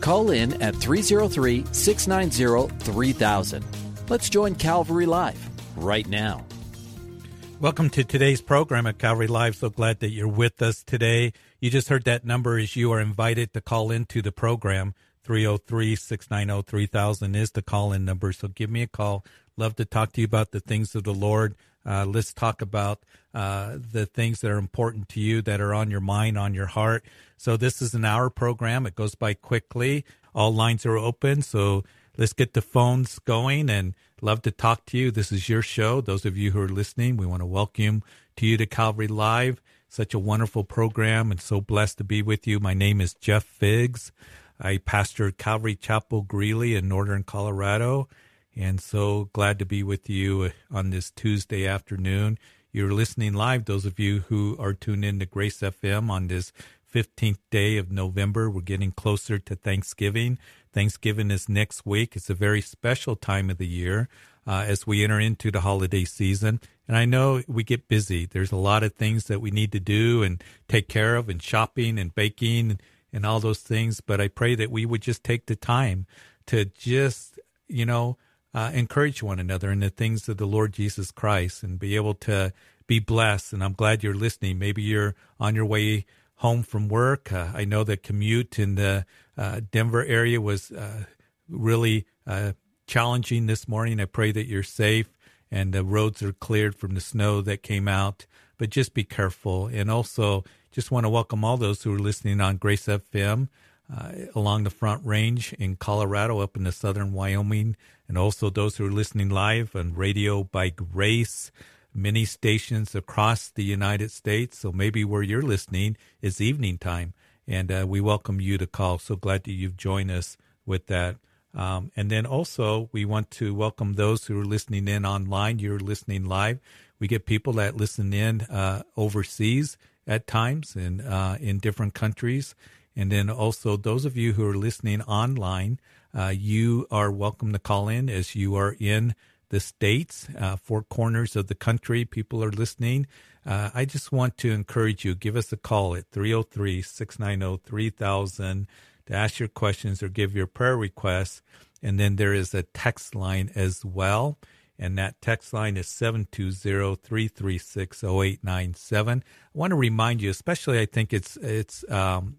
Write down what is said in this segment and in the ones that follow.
Call in at 303 690 3000. Let's join Calvary Live right now. Welcome to today's program at Calvary Live. So glad that you're with us today. You just heard that number as you are invited to call into the program. 303 690 3000 is the call in number. So give me a call. Love to talk to you about the things of the Lord. Uh, let's talk about uh, the things that are important to you that are on your mind, on your heart. So this is an hour program. It goes by quickly. All lines are open. So let's get the phones going and love to talk to you. This is your show. Those of you who are listening, we want to welcome to you to Calvary Live. Such a wonderful program and so blessed to be with you. My name is Jeff Biggs. I pastor Calvary Chapel Greeley in Northern Colorado. And so glad to be with you on this Tuesday afternoon. You're listening live, those of you who are tuned in to Grace FM on this 15th day of November. We're getting closer to Thanksgiving. Thanksgiving is next week. It's a very special time of the year uh, as we enter into the holiday season. And I know we get busy. There's a lot of things that we need to do and take care of, and shopping and baking and, and all those things. But I pray that we would just take the time to just, you know, uh, encourage one another in the things of the Lord Jesus Christ and be able to be blessed. And I'm glad you're listening. Maybe you're on your way home from work. Uh, I know the commute in the uh, Denver area was uh, really uh, challenging this morning. I pray that you're safe and the roads are cleared from the snow that came out. But just be careful. And also, just want to welcome all those who are listening on Grace FM uh, along the Front Range in Colorado, up in the southern Wyoming, and also those who are listening live on Radio by Grace, many stations across the United States. So maybe where you're listening is evening time, and uh, we welcome you to call. So glad that you've joined us with that. Um, and then also, we want to welcome those who are listening in online. You're listening live. We get people that listen in uh, overseas at times and uh, in different countries. And then also, those of you who are listening online, uh, you are welcome to call in as you are in the states, uh, four corners of the country. People are listening. Uh, I just want to encourage you give us a call at 303 690 3000 to ask your questions or give your prayer requests. And then there is a text line as well. And that text line is 720 336 0897. I want to remind you, especially I think it's, it's, um,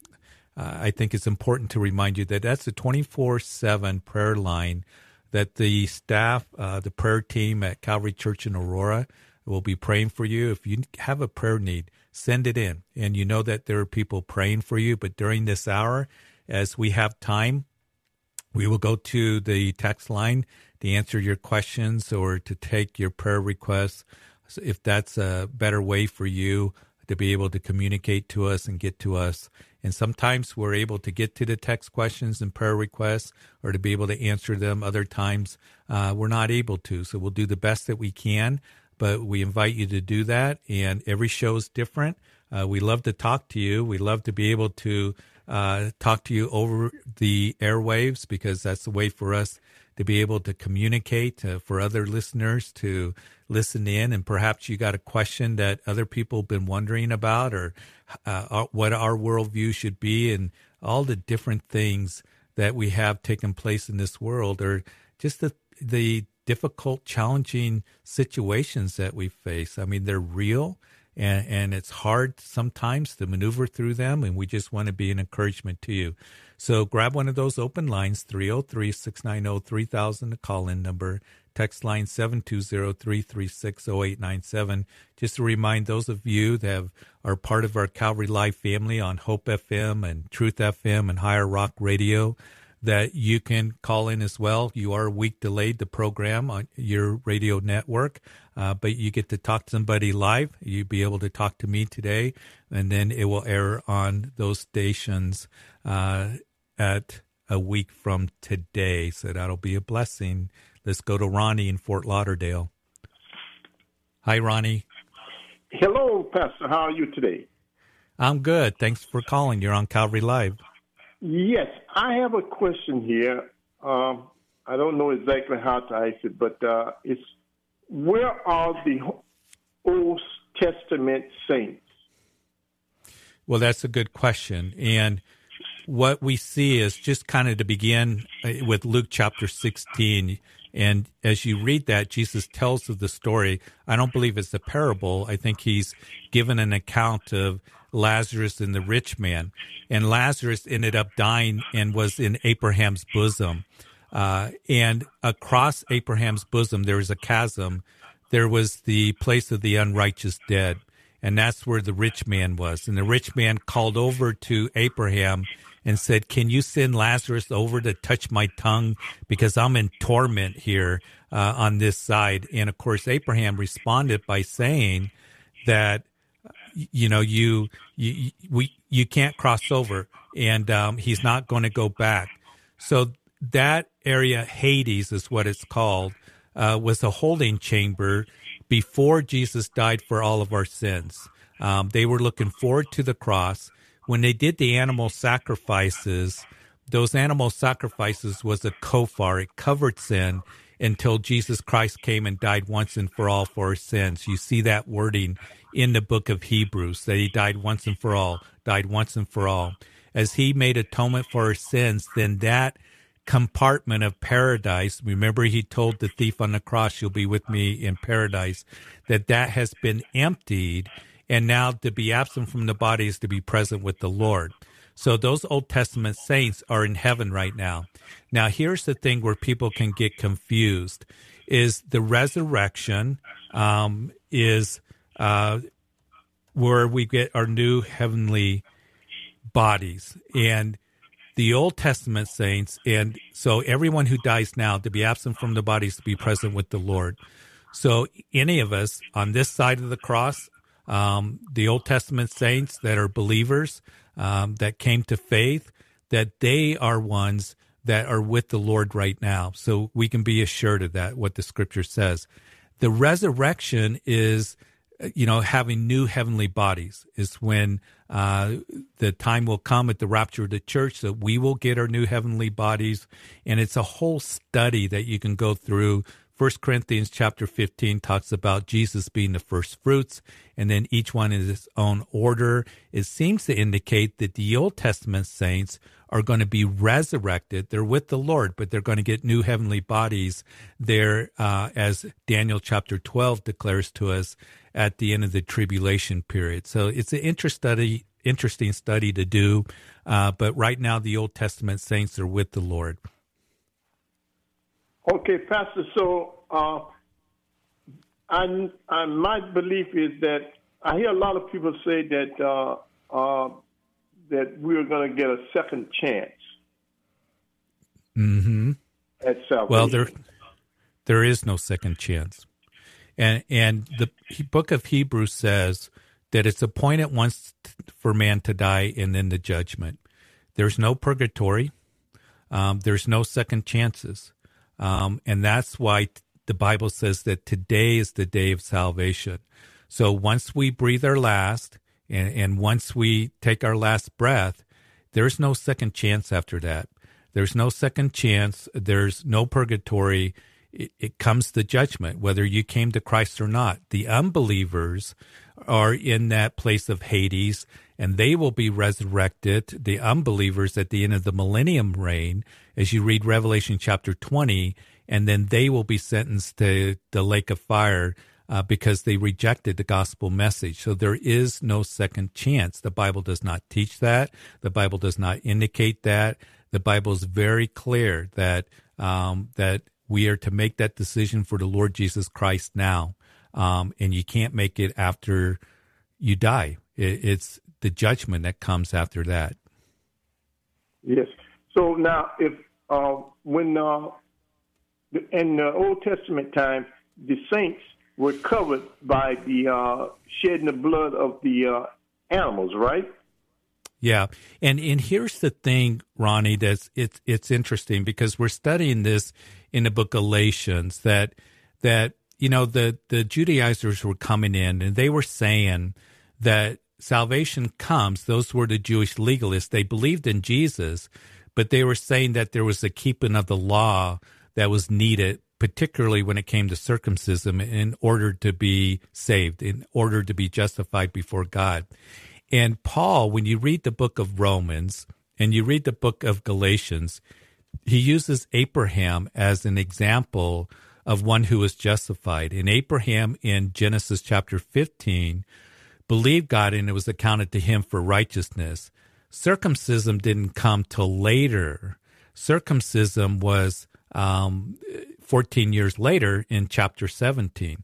uh, I think it's important to remind you that that's a 24 7 prayer line that the staff, uh, the prayer team at Calvary Church in Aurora will be praying for you. If you have a prayer need, send it in. And you know that there are people praying for you. But during this hour, as we have time, we will go to the text line to answer your questions or to take your prayer requests. So if that's a better way for you to be able to communicate to us and get to us. And sometimes we're able to get to the text questions and prayer requests or to be able to answer them. Other times uh, we're not able to. So we'll do the best that we can, but we invite you to do that. And every show is different. Uh, we love to talk to you. We love to be able to uh, talk to you over the airwaves because that's the way for us to be able to communicate uh, for other listeners to listen in. And perhaps you got a question that other people have been wondering about or uh, what our worldview should be and all the different things that we have taken place in this world or just the the difficult challenging situations that we face. I mean they're real and, and it's hard sometimes to maneuver through them. And we just want to be an encouragement to you so grab one of those open lines, 303 690 3000, the call in number. Text line 720-336-0897. Just to remind those of you that have, are part of our Calvary Live family on Hope FM and Truth FM and Higher Rock Radio that you can call in as well. You are a week delayed the program on your radio network, uh, but you get to talk to somebody live. You'll be able to talk to me today, and then it will air on those stations uh, at a week from today. So that'll be a blessing. Let's go to Ronnie in Fort Lauderdale. Hi, Ronnie. Hello, Pastor. How are you today? I'm good. Thanks for calling. You're on Calvary Live. Yes, I have a question here. Um, I don't know exactly how to ask it, but uh, it's where are the Old Testament saints? Well, that's a good question. And what we see is just kind of to begin uh, with Luke chapter 16. And as you read that, Jesus tells of the story. I don't believe it's a parable. I think he's given an account of Lazarus and the rich man. And Lazarus ended up dying and was in Abraham's bosom. Uh, and across Abraham's bosom, there was a chasm. There was the place of the unrighteous dead. And that's where the rich man was. And the rich man called over to Abraham and said, Can you send Lazarus over to touch my tongue? Because I'm in torment here uh, on this side. And of course, Abraham responded by saying that, you know, you, you, we, you can't cross over and um, he's not going to go back. So that area, Hades is what it's called, uh, was a holding chamber before Jesus died for all of our sins. Um, they were looking forward to the cross when they did the animal sacrifices, those animal sacrifices was a kofar. It covered sin until Jesus Christ came and died once and for all for our sins. You see that wording in the book of Hebrews that he died once and for all, died once and for all. As he made atonement for our sins, then that compartment of paradise, remember he told the thief on the cross, you'll be with me in paradise, that that has been emptied and now to be absent from the body is to be present with the Lord. So those Old Testament saints are in heaven right now. Now here's the thing where people can get confused is the resurrection um, is uh, where we get our new heavenly bodies and the Old Testament saints, and so everyone who dies now to be absent from the bodies to be present with the Lord. So any of us on this side of the cross um, the Old Testament saints that are believers um, that came to faith, that they are ones that are with the Lord right now. So we can be assured of that, what the scripture says. The resurrection is, you know, having new heavenly bodies is when uh, the time will come at the rapture of the church that we will get our new heavenly bodies. And it's a whole study that you can go through First Corinthians chapter 15 talks about Jesus being the first fruits, and then each one in its own order. It seems to indicate that the Old Testament saints are going to be resurrected. They're with the Lord, but they're going to get new heavenly bodies there, uh, as Daniel chapter 12 declares to us at the end of the tribulation period. So it's an interest study, interesting study to do. Uh, but right now, the Old Testament saints are with the Lord. Okay, Pastor. So, uh, I, I, my belief is that I hear a lot of people say that uh, uh, that we're going to get a second chance. Mm-hmm. At salvation. Well, there there is no second chance, and and the book of Hebrews says that it's appointed once for man to die and then the judgment. There's no purgatory. Um, there's no second chances. Um, and that's why the Bible says that today is the day of salvation. So once we breathe our last and, and once we take our last breath, there's no second chance after that. There's no second chance. There's no purgatory. It, it comes to judgment, whether you came to Christ or not. The unbelievers are in that place of Hades and they will be resurrected, the unbelievers at the end of the millennium reign, as you read Revelation chapter 20, and then they will be sentenced to the lake of fire uh, because they rejected the gospel message. So there is no second chance. The Bible does not teach that. The Bible does not indicate that. The Bible is very clear that um, that we are to make that decision for the Lord Jesus Christ now, um, and you can't make it after you die. It, it's the judgment that comes after that. Yes. So now, if uh, when uh, in the Old Testament time, the saints were covered by the uh, shedding the blood of the uh, animals, right? Yeah. And and here's the thing, Ronnie, that's it's it's interesting because we're studying this in the book of Galatians that that you know the the Judaizers were coming in and they were saying that salvation comes those were the Jewish legalists they believed in Jesus but they were saying that there was a keeping of the law that was needed particularly when it came to circumcision in order to be saved in order to be justified before God and Paul when you read the book of Romans and you read the book of Galatians he uses Abraham as an example of one who was justified. And Abraham in Genesis chapter 15 believed God and it was accounted to him for righteousness. Circumcision didn't come till later. Circumcision was um, 14 years later in chapter 17.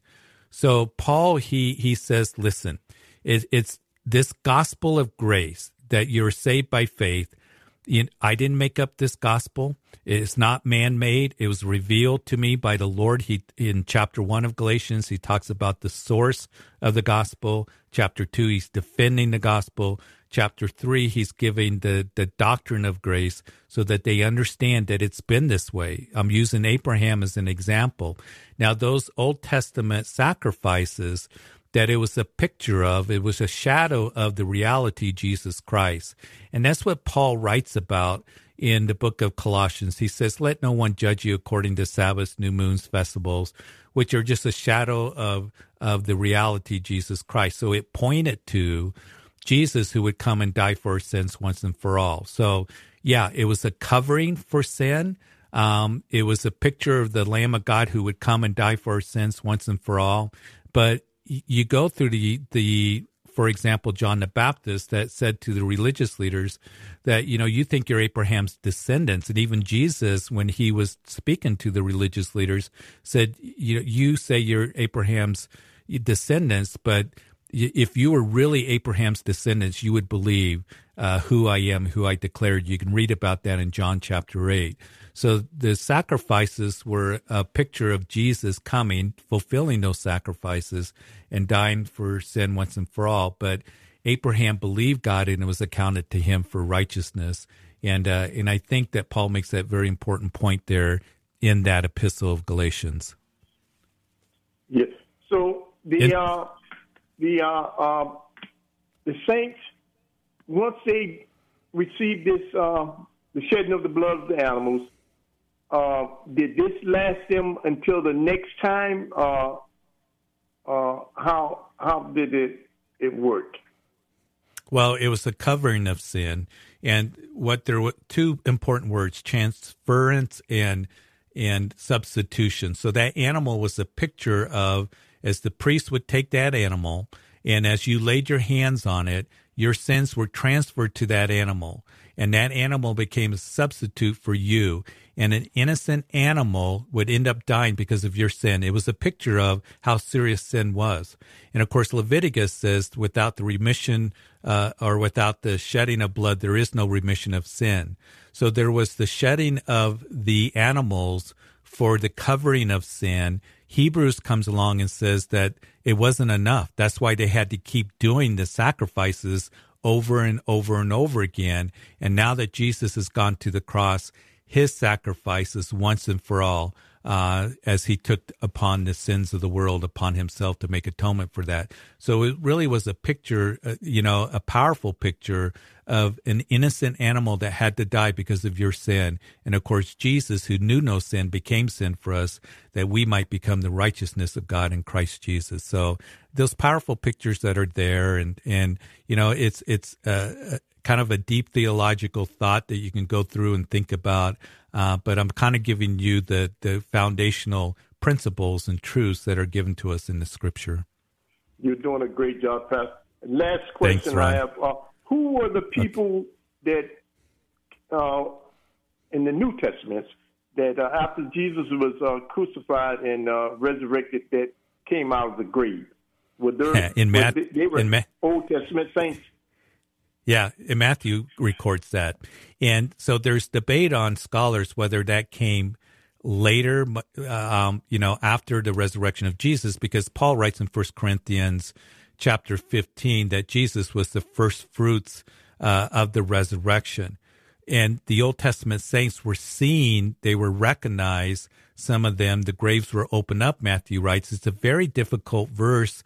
So Paul, he, he says, listen, it, it's this gospel of grace that you're saved by faith I didn't make up this gospel. It's not man made. It was revealed to me by the Lord. He in chapter one of Galatians, he talks about the source of the gospel. Chapter two, he's defending the gospel. Chapter three, he's giving the, the doctrine of grace so that they understand that it's been this way. I'm using Abraham as an example. Now, those Old Testament sacrifices that it was a picture of, it was a shadow of the reality, Jesus Christ. And that's what Paul writes about in the book of Colossians. He says, Let no one judge you according to Sabbaths, new moons, festivals, which are just a shadow of, of the reality, Jesus Christ. So it pointed to Jesus who would come and die for our sins once and for all. So, yeah, it was a covering for sin. Um, it was a picture of the Lamb of God who would come and die for our sins once and for all. But you go through the the for example John the Baptist that said to the religious leaders that you know you think you're Abraham's descendants. And even Jesus when he was speaking to the religious leaders said you know, you say you're Abraham's descendants but if you were really Abraham's descendants you would believe uh, who I am who I declared. You can read about that in John chapter 8 so the sacrifices were a picture of Jesus coming, fulfilling those sacrifices, and dying for sin once and for all. But Abraham believed God, and it was accounted to him for righteousness. And uh, and I think that Paul makes that very important point there in that epistle of Galatians. Yes. So the in, uh, the uh, uh, the saints once they receive this uh, the shedding of the blood of the animals, uh, did this last them until the next time? Uh, uh, how how did it it work? Well, it was the covering of sin, and what there were two important words: transference and and substitution. So that animal was a picture of as the priest would take that animal, and as you laid your hands on it, your sins were transferred to that animal, and that animal became a substitute for you and an innocent animal would end up dying because of your sin. It was a picture of how serious sin was. And of course, Leviticus says without the remission uh, or without the shedding of blood, there is no remission of sin. So there was the shedding of the animals for the covering of sin. Hebrews comes along and says that it wasn't enough. That's why they had to keep doing the sacrifices over and over and over again. And now that Jesus has gone to the cross, his sacrifices once and for all uh, as he took upon the sins of the world upon himself to make atonement for that. So it really was a picture, uh, you know, a powerful picture of an innocent animal that had to die because of your sin. And of course, Jesus, who knew no sin, became sin for us that we might become the righteousness of God in Christ Jesus. So those powerful pictures that are there and, and, you know, it's, it's, uh, kind of a deep theological thought that you can go through and think about. Uh, but I'm kind of giving you the, the foundational principles and truths that are given to us in the scripture. You're doing a great job, Pastor. Last question Thanks, I have. Uh, who were the people that uh, in the New Testament that uh, after Jesus was uh, crucified and uh, resurrected that came out of the grave? Were there, in Matt, they, they were in Ma- Old Testament saints? Yeah, and Matthew records that. And so there's debate on scholars whether that came later, um, you know, after the resurrection of Jesus, because Paul writes in First Corinthians chapter 15 that Jesus was the first fruits uh, of the resurrection. And the Old Testament saints were seen, they were recognized. Some of them, the graves were opened up, Matthew writes. It's a very difficult verse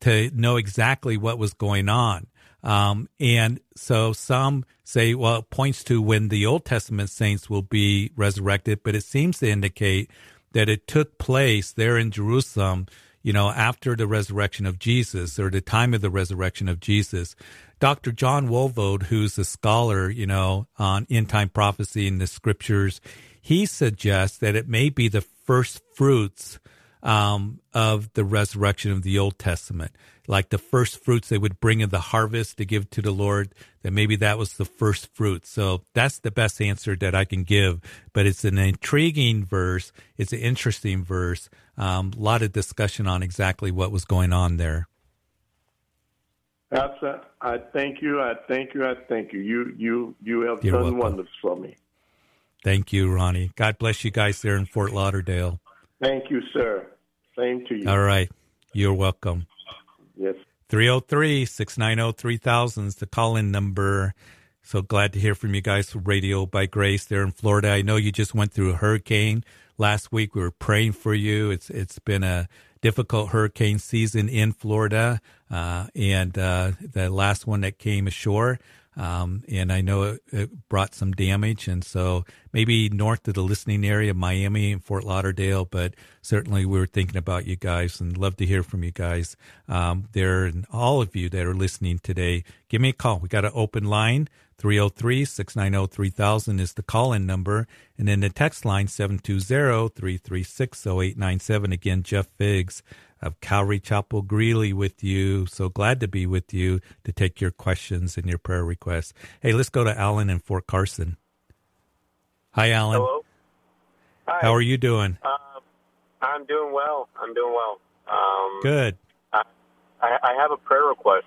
to know exactly what was going on. Um, and so some say, well, it points to when the Old Testament saints will be resurrected, but it seems to indicate that it took place there in Jerusalem, you know, after the resurrection of Jesus or the time of the resurrection of Jesus. Dr. John Walvoord, who's a scholar, you know, on end time prophecy and the scriptures, he suggests that it may be the first fruits um, of the resurrection of the Old Testament, like the first fruits they would bring in the harvest to give to the Lord. That maybe that was the first fruit. So that's the best answer that I can give. But it's an intriguing verse. It's an interesting verse. Um, a lot of discussion on exactly what was going on there. That's a, I thank you. I thank you. I thank you. You you you have You're done welcome. wonders for me. Thank you, Ronnie. God bless you guys there in Fort Lauderdale. Thank you, sir. Same to you. All right. You're welcome. Yes. 303 690 3000 is the call in number. So glad to hear from you guys Radio by Grace there in Florida. I know you just went through a hurricane last week. We were praying for you. It's it's been a difficult hurricane season in Florida, uh, and uh, the last one that came ashore. Um, and I know it, it, brought some damage, and so maybe north of the listening area, Miami and Fort Lauderdale, but certainly we were thinking about you guys and love to hear from you guys um, there and all of you that are listening today. Give me a call. We got an open line. 303 690 3000 is the call in number. And then the text line 720 336 0897. Again, Jeff Biggs of Calvary Chapel Greeley with you. So glad to be with you to take your questions and your prayer requests. Hey, let's go to Alan in Fort Carson. Hi, Alan. Hello. Hi. How are you doing? Uh, I'm doing well. I'm doing well. Um, Good. I, I, have a prayer request,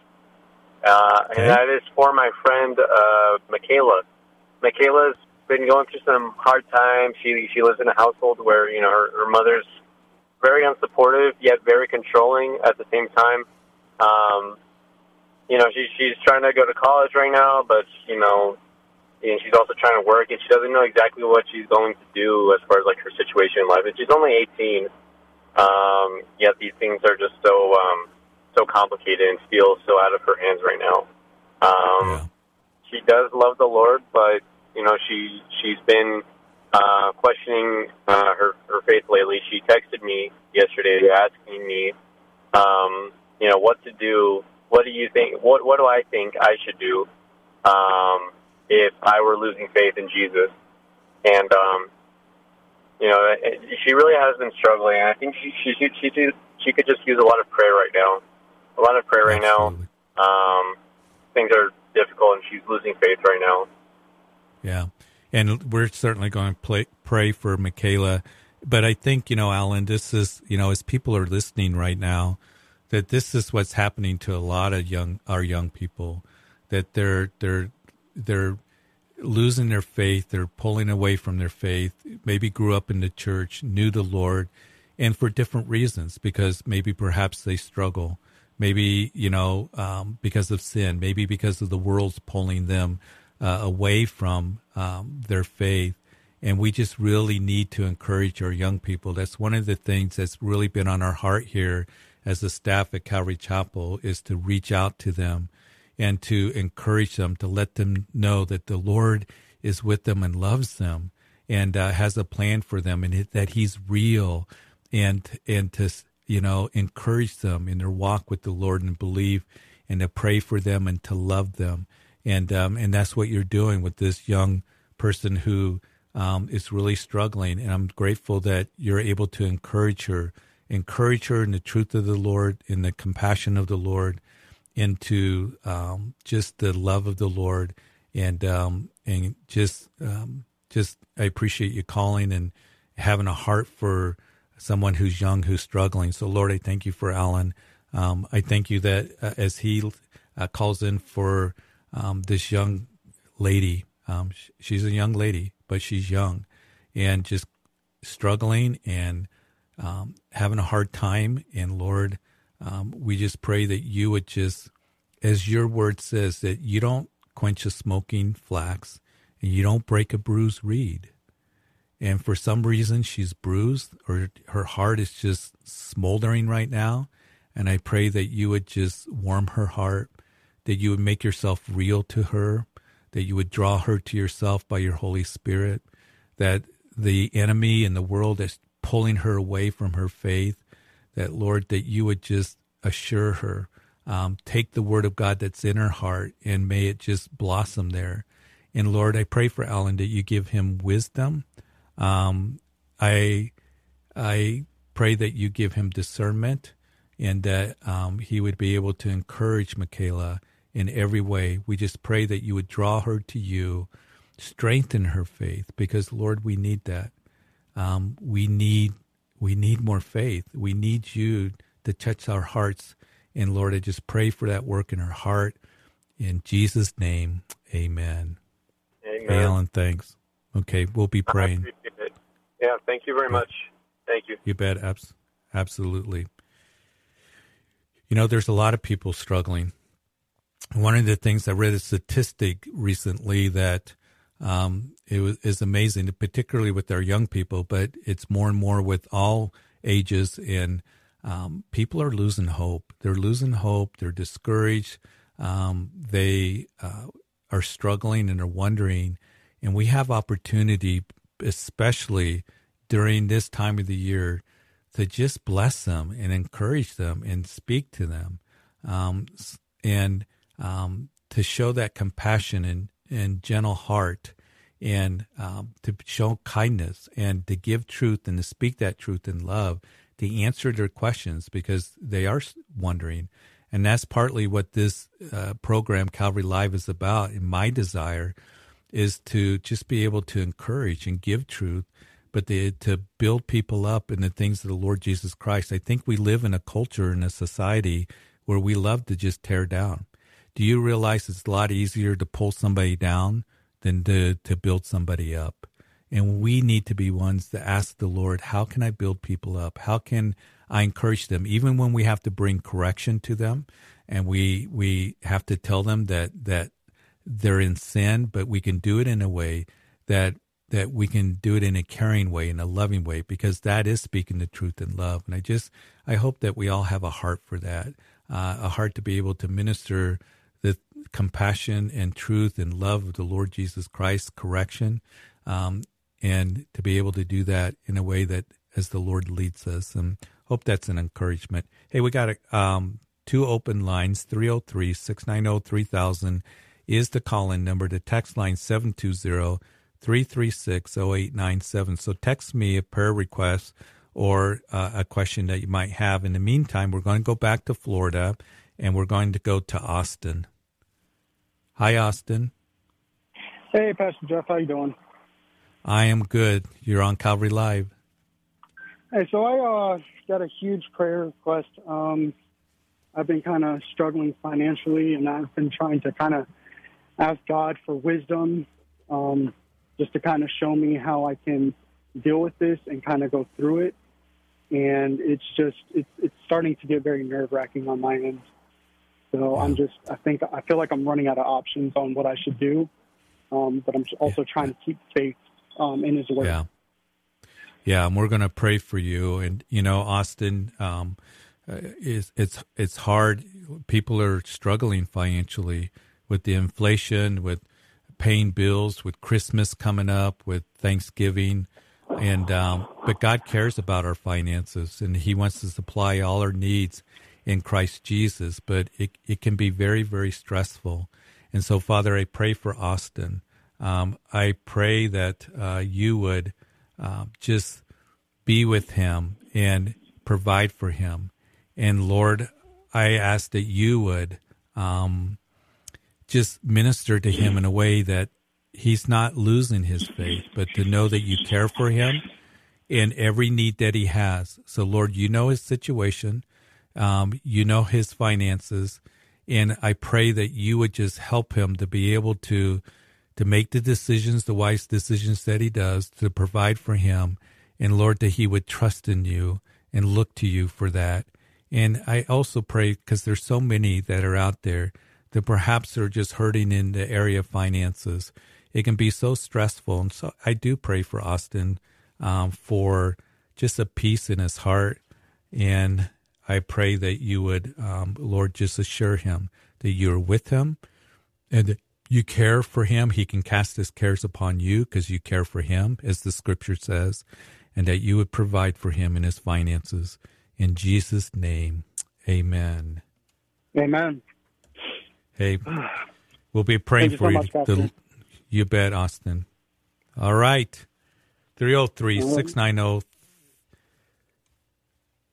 uh, okay. and that is for my friend uh, Michaela. Michaela's been going through some hard times. She she lives in a household where you know her, her mother's very unsupportive yet very controlling at the same time. Um, you know, she, she's trying to go to college right now, but you know, and she's also trying to work, and she doesn't know exactly what she's going to do as far as like her situation in life. And she's only 18. Um, yet these things are just so um, so complicated and feel so out of her hands right now. Um, yeah. She does love the Lord, but you know, she she's been uh, questioning uh, her her faith lately. She texted me yesterday asking me, um, you know, what to do. What do you think? What what do I think I should do um, if I were losing faith in Jesus? And um, you know, she really has been struggling. I think she she she she, she could just use a lot of prayer right now. A lot of prayer right Absolutely. now. Um, things are difficult, and she's losing faith right now. Yeah and we're certainly going to play, pray for Michaela. But I think you know, Alan, this is you know, as people are listening right now, that this is what's happening to a lot of young our young people, that they're they're they're losing their faith, they're pulling away from their faith. Maybe grew up in the church, knew the Lord, and for different reasons, because maybe perhaps they struggle, maybe you know um, because of sin, maybe because of the world's pulling them uh, away from um, their faith. And we just really need to encourage our young people. That's one of the things that's really been on our heart here as the staff at Calvary Chapel is to reach out to them and to encourage them, to let them know that the Lord is with them and loves them and uh, has a plan for them and that He's real and and to you know encourage them in their walk with the Lord and believe and to pray for them and to love them and um, and that's what you're doing with this young person who um, is really struggling. And I'm grateful that you're able to encourage her, encourage her in the truth of the Lord, in the compassion of the Lord, into um, just the love of the Lord, and um, and just um, just I appreciate you calling and having a heart for someone who's young who's struggling. So Lord, I thank you for Alan. Um, I thank you that uh, as he uh, calls in for um, this young lady. Um, she's a young lady, but she's young and just struggling and um, having a hard time. And Lord, um, we just pray that you would just, as your word says, that you don't quench a smoking flax, and you don't break a bruised reed. And for some reason, she's bruised or her heart is just smoldering right now. And I pray that you would just warm her heart, that you would make yourself real to her, that you would draw her to yourself by your Holy Spirit, that the enemy and the world is pulling her away from her faith, that Lord, that you would just assure her, um, take the word of God that's in her heart and may it just blossom there. And Lord, I pray for Alan that you give him wisdom. Um, I, I pray that you give him discernment and that um, he would be able to encourage Michaela in every way. We just pray that you would draw her to you, strengthen her faith, because Lord, we need that. Um, we need we need more faith. We need you to touch our hearts. And Lord, I just pray for that work in her heart. In Jesus' name, amen. Amen. Hey, Alan, thanks. Okay, we'll be praying. Yeah, thank you very much. Thank you. You bet. Abs- absolutely. You know, there's a lot of people struggling. One of the things I read a statistic recently that um, it was, is amazing, particularly with our young people, but it's more and more with all ages. And um, people are losing hope. They're losing hope. They're discouraged. Um, they uh, are struggling and are wondering. And we have opportunity, especially during this time of the year, to just bless them and encourage them and speak to them, um, and um, to show that compassion and, and gentle heart, and um, to show kindness and to give truth and to speak that truth in love, to answer their questions because they are wondering. And that's partly what this uh, program, Calvary Live, is about. And my desire is to just be able to encourage and give truth but the, to build people up in the things of the Lord Jesus Christ. I think we live in a culture and a society where we love to just tear down. Do you realize it's a lot easier to pull somebody down than to, to build somebody up? And we need to be ones to ask the Lord, how can I build people up? How can I encourage them, even when we have to bring correction to them and we, we have to tell them that, that they're in sin, but we can do it in a way that that we can do it in a caring way, in a loving way, because that is speaking the truth in love. And I just, I hope that we all have a heart for that, uh, a heart to be able to minister compassion and truth and love of the Lord Jesus Christ, correction, um, and to be able to do that in a way that as the Lord leads us. And hope that's an encouragement. Hey, we got a, um, two open lines, 303 690 3000 is the call in number. The text line 720 336 0897. So text me a prayer request or uh, a question that you might have. In the meantime, we're going to go back to Florida and we're going to go to Austin. Hi, Austin. Hey, Pastor Jeff. How you doing? I am good. You're on Calvary Live. Hey, so I uh, got a huge prayer request. Um, I've been kind of struggling financially, and I've been trying to kind of ask God for wisdom. Um, just to kind of show me how I can deal with this and kind of go through it. And it's just it's it's starting to get very nerve wracking on my end. So I'm just I think I feel like I'm running out of options on what I should do, um, but I'm also trying to keep faith um, in His word. Yeah, yeah, and we're going to pray for you. And you know, Austin, um, uh, is it's it's hard. People are struggling financially with the inflation, with paying bills, with Christmas coming up, with Thanksgiving, and um, but God cares about our finances, and He wants to supply all our needs in Christ Jesus. But it it can be very very stressful, and so Father, I pray for Austin. Um, I pray that uh, you would uh, just be with him and provide for him, and Lord, I ask that you would. Um, just minister to him in a way that he's not losing his faith, but to know that you care for him in every need that he has. So, Lord, you know his situation, um, you know his finances, and I pray that you would just help him to be able to to make the decisions, the wise decisions that he does, to provide for him, and Lord, that he would trust in you and look to you for that. And I also pray because there's so many that are out there that perhaps are just hurting in the area of finances. It can be so stressful. And so I do pray for Austin um, for just a peace in his heart. And I pray that you would, um, Lord, just assure him that you're with him and that you care for him. He can cast his cares upon you because you care for him, as the scripture says, and that you would provide for him in his finances. In Jesus' name, amen. Amen. Hey, we'll be praying for you. So much, you bet, Austin. All right. 303 690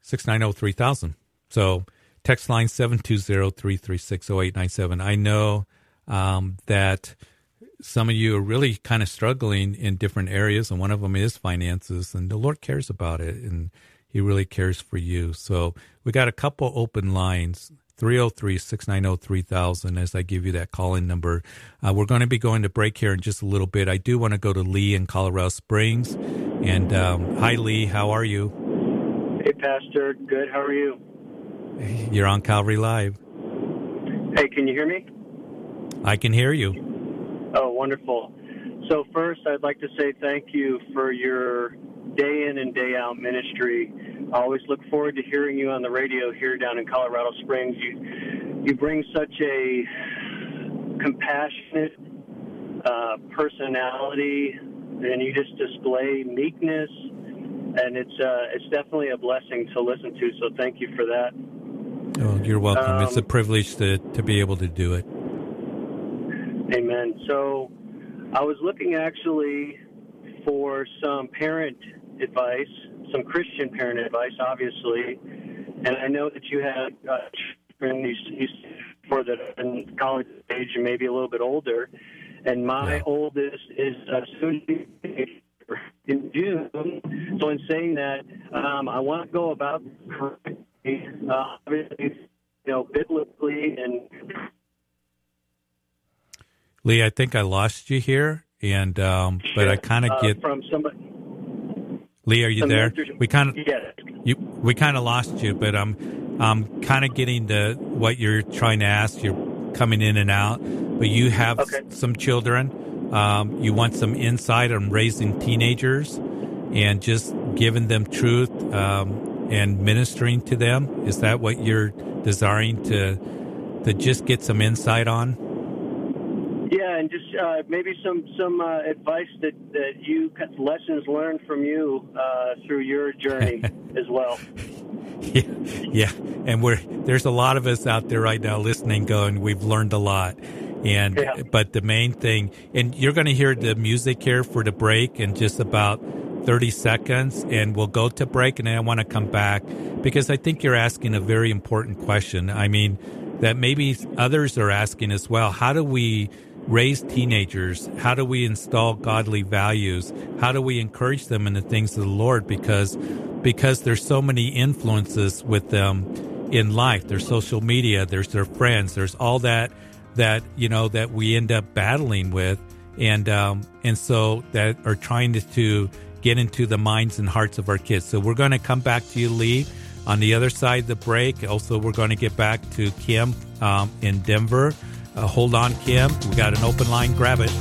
690 3000. So text line 720 336 0897. I know um, that some of you are really kind of struggling in different areas, and one of them is finances, and the Lord cares about it, and He really cares for you. So we got a couple open lines. 303 690 3000 as I give you that call in number. Uh, we're going to be going to break here in just a little bit. I do want to go to Lee in Colorado Springs. And um, hi, Lee. How are you? Pastor. Good. How are you? You're on Calvary Live. Hey, can you hear me? I can hear you. Oh, wonderful. So, first, I'd like to say thank you for your day in and day out ministry. I always look forward to hearing you on the radio here down in Colorado Springs. You you bring such a compassionate uh, personality, and you just display meekness, and it's uh, it's definitely a blessing to listen to. So thank you for that. Oh, you're welcome. Um, it's a privilege to, to be able to do it. Amen. So I was looking actually for some parent advice, some Christian parent advice, obviously. And I know that you have uh, children you, you, for the in college age and maybe a little bit older. And my Yeah. oldest is uh, soon to be in June. So in saying that, um, I want to go about correctly, uh, obviously, you know, biblically and Lee, I think I lost you here, and um, but I kind of uh, get from somebody. Lee. Are you some there? We kind of you we kind of lost you, but I'm I'm kind of getting the what you're trying to ask. You're coming in and out, but you have Okay. s- some children. Um, you want some insight on raising teenagers and just giving them truth um, and ministering to them. Is that what you're desiring to to just get some insight on? Yeah, and just uh, maybe some some uh, advice that that you lessons learned from you uh, through your journey as well. Yeah, yeah, and we're there's a lot of us out there right now listening, going, we've learned a lot, and Yeah. but the main thing, and you're going to hear the music here for the break in just about thirty seconds, and we'll go to break, and then I want to come back because I think you're asking a very important question. I mean, that maybe others are asking as well. How do we raise teenagers? How do we install godly values? How do we encourage them in the things of the Lord? Because because there's so many influences with them in life. There's social media, there's their friends, there's all that that you know that we end up battling with, and um, and so that are trying to, to get into the minds and hearts of our kids. So we're going to come back to you, Lee. On the other side the break, also we're going to get back to Kim um, in Denver. Uh, hold on, Kim. We got an open line. Grab it.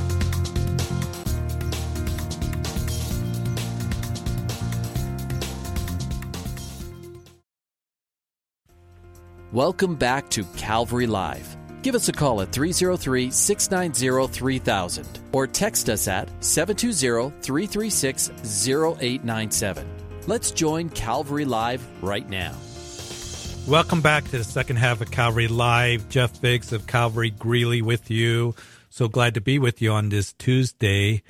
Welcome back to Calvary Live. Give us a call at 303 690 3000 or text us at 720 336 0897. Let's join Calvary Live right now. Welcome back to the second half of Calvary Live. Jeff Biggs of Calvary Greeley with you. So glad to be with you on this Tuesday.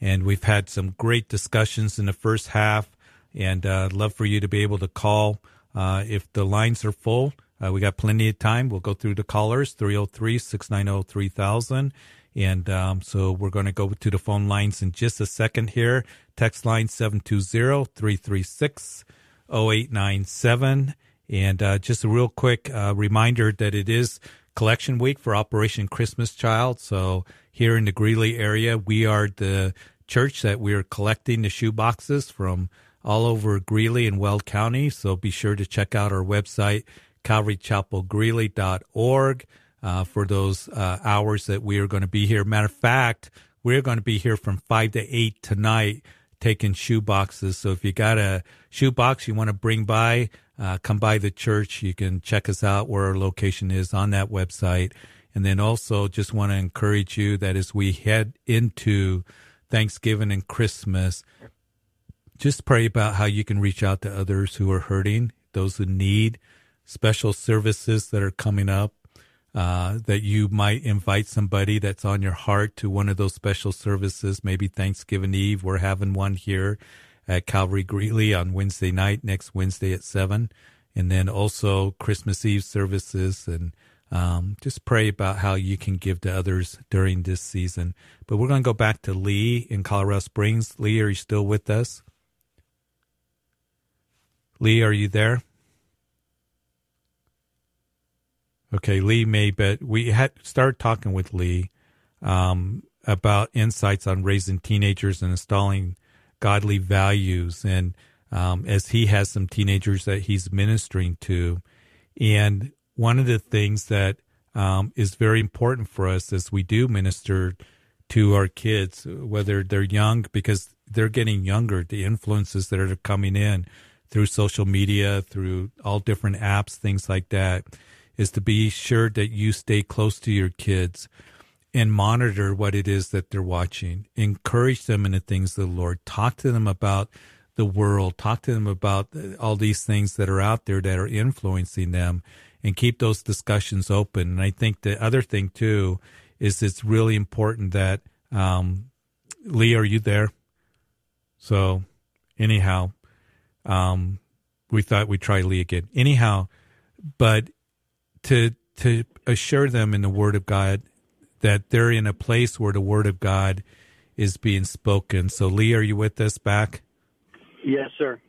And we've had some great discussions in the first half. And uh, love for you to be able to call uh, if the lines are full. Uh, we got plenty of time. We'll go through the callers 303 690 3000. And um, so we're going to go to the phone lines in just a second here. Text line 720 336 0897. And uh, just a real quick uh, reminder that it is collection week for Operation Christmas Child. So here in the Greeley area, we are the church that we are collecting the shoe boxes from all over Greeley and Weld County. So be sure to check out our website, calvarychapelgreeley.org. uh, for those uh, hours that we are going to be here. Matter of fact, we're going to be here from 5 to 8 tonight taking shoe boxes. So if you got a shoe box you want to bring by, uh, come by the church. You can check us out where our location is on that website. And then also just want to encourage you that as we head into Thanksgiving and Christmas, just pray about how you can reach out to others who are hurting, those who need special services that are coming up. Uh, that you might invite somebody that's on your heart to one of those special services. Maybe Thanksgiving Eve. We're having one here at Calvary Greeley on Wednesday night, next Wednesday at 7. And then also Christmas Eve services. And um, just pray about how you can give to others during this season. But we're going to go back to Lee in Colorado Springs. Lee, are you still with us? Lee, are you there? Okay, Lee may, but we had started talking with Lee um, about insights on raising teenagers and installing godly values. And um, as he has some teenagers that he's ministering to, and one of the things that um, is very important for us as we do minister to our kids, whether they're young, because they're getting younger, the influences that are coming in through social media, through all different apps, things like that, is to be sure that you stay close to your kids and monitor what it is that they're watching. Encourage them in the things of the Lord. Talk to them about the world. Talk to them about all these things that are out there that are influencing them and keep those discussions open. And I think the other thing too is it's really important that, um, Lee, are you there? So anyhow, um, we thought we'd try Lee again. Anyhow, but to, to assure them in the word of God that they're in a place where the word of God is being spoken. So, Lee, are you with us back? Yes, sir.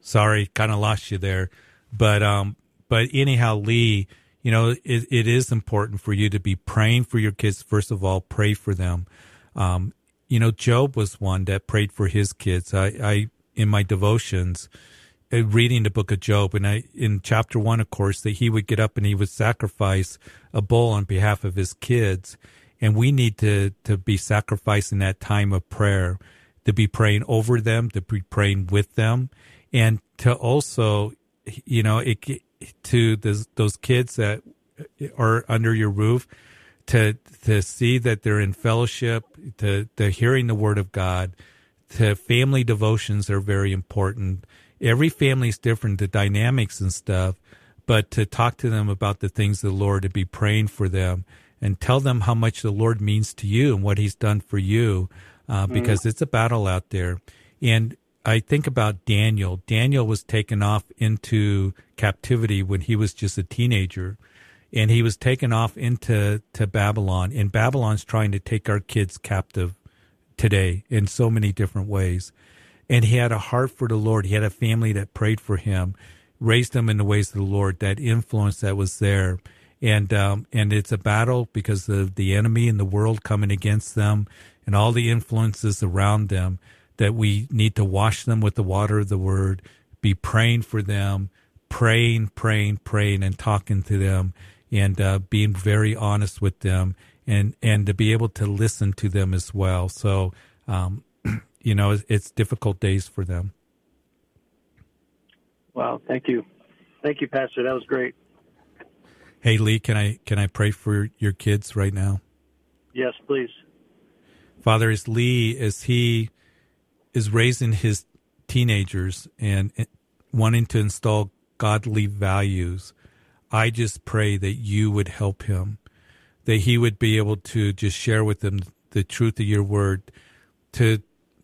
Sorry, kind of lost you there, but um, but anyhow, Lee, you know, it, it is important for you to be praying for your kids. First of all, pray for them. Um, you know, Job was one that prayed for his kids. I, I in my devotions, Uh, reading the book of Job, and I in chapter one, of course, that he would get up and he would sacrifice a bull on behalf of his kids, and we need to to be sacrificing that time of prayer, to be praying over them, to be praying with them, and to also, you know, it to those those kids that are under your roof, to to see that they're in fellowship, to to hearing the word of God, to family devotions are very important every family is different, the dynamics and stuff, but to talk to them about the things of the Lord, to be praying for them and tell them how much the Lord means to you and what he's done for you, uh, mm-hmm. because it's a battle out there. And I think about Daniel. Daniel was taken off into captivity when he was just a teenager and he was taken off into to Babylon and Babylon's trying to take our kids captive today in so many different ways and he had a heart for the Lord. He had a family that prayed for him, raised him in the ways of the Lord. That influence that was there, and um, and it's a battle because of the enemy and the world coming against them, and all the influences around them. That we need to wash them with the water of the Word, be praying for them, praying, praying, praying, and talking to them, and uh, being very honest with them, and and to be able to listen to them as well. So. Um, you know, it's difficult days for them. Wow, thank you, thank you, Pastor. That was great. Hey Lee, can I can I pray for your kids right now? Yes, please. Father, as Lee as he is raising his teenagers and wanting to install godly values, I just pray that you would help him, that he would be able to just share with them the truth of your word, to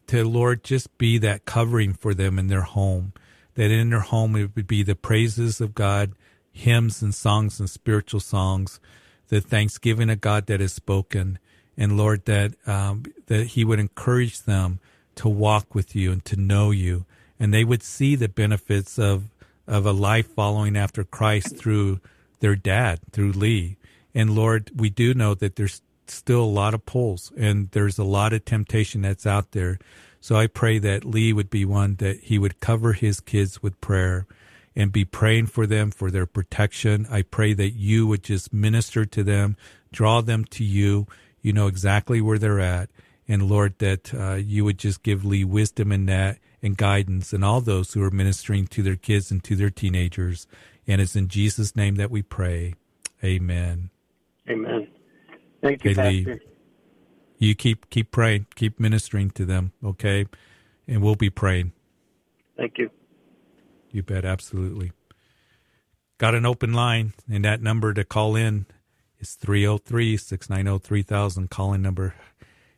to Lord just be that covering for them in their home. That in their home it would be the praises of God, hymns and songs and spiritual songs, the thanksgiving of God that is spoken, and Lord that um, that He would encourage them to walk with you and to know you, and they would see the benefits of of a life following after Christ through their dad, through Lee. And Lord, we do know that there's still a lot of pulls and there's a lot of temptation that's out there. So I pray that Lee would be one that he would cover his kids with prayer and be praying for them for their protection. I pray that you would just minister to them, draw them to you. You know exactly where they're at. And Lord, that uh, you would just give Lee wisdom in that and guidance and all those who are ministering to their kids and to their teenagers. And it's in Jesus' name that we pray. Amen. Amen. Thank you, hey, Pastor. You keep keep praying, keep ministering to them, okay? And we'll be praying. Thank you. You bet, absolutely. Got an open line, and that number to call in is 303 690 3000. Calling number.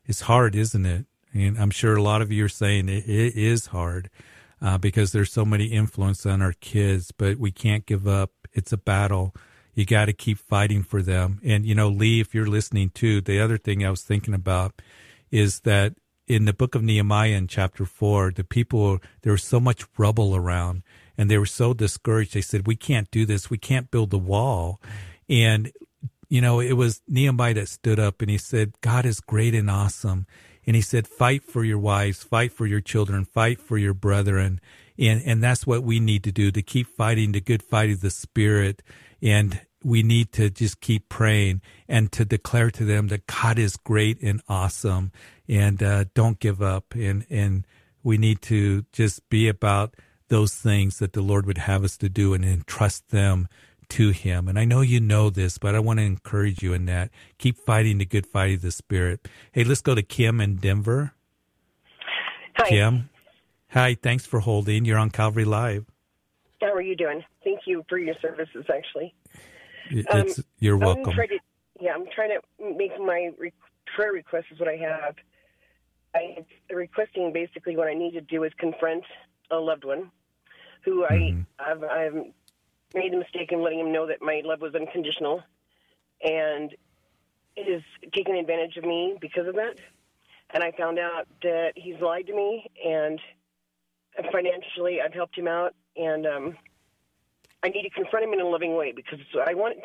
It's hard, isn't it? And I'm sure a lot of you are saying it, it is hard uh, because there's so many influence on our kids, but we can't give up. It's a battle. You got to keep fighting for them. And, you know, Lee, if you're listening too, the other thing I was thinking about is that in the book of Nehemiah in chapter four, the people, there was so much rubble around and they were so discouraged. They said, we can't do this. We can't build the wall. And, you know, it was Nehemiah that stood up and he said, God is great and awesome. And he said, fight for your wives, fight for your children, fight for your brethren. And, and that's what we need to do to keep fighting the good fight of the spirit. And we need to just keep praying and to declare to them that God is great and awesome and uh, don't give up. And, and we need to just be about those things that the Lord would have us to do and entrust them to Him. And I know you know this, but I want to encourage you in that. Keep fighting the good fight of the Spirit. Hey, let's go to Kim in Denver. Hi. Kim. Hi, thanks for holding. You're on Calvary Live. How are you doing? Thank you for your services, actually. It's, um, you're welcome. I'm to, yeah, I'm trying to make my re- prayer request is what I have. I'm requesting basically what I need to do is confront a loved one who mm-hmm. I I've, I've made a mistake in letting him know that my love was unconditional, and is taking advantage of me because of that. And I found out that he's lied to me, and financially I've helped him out, and um, I need to confront him in a loving way because I want,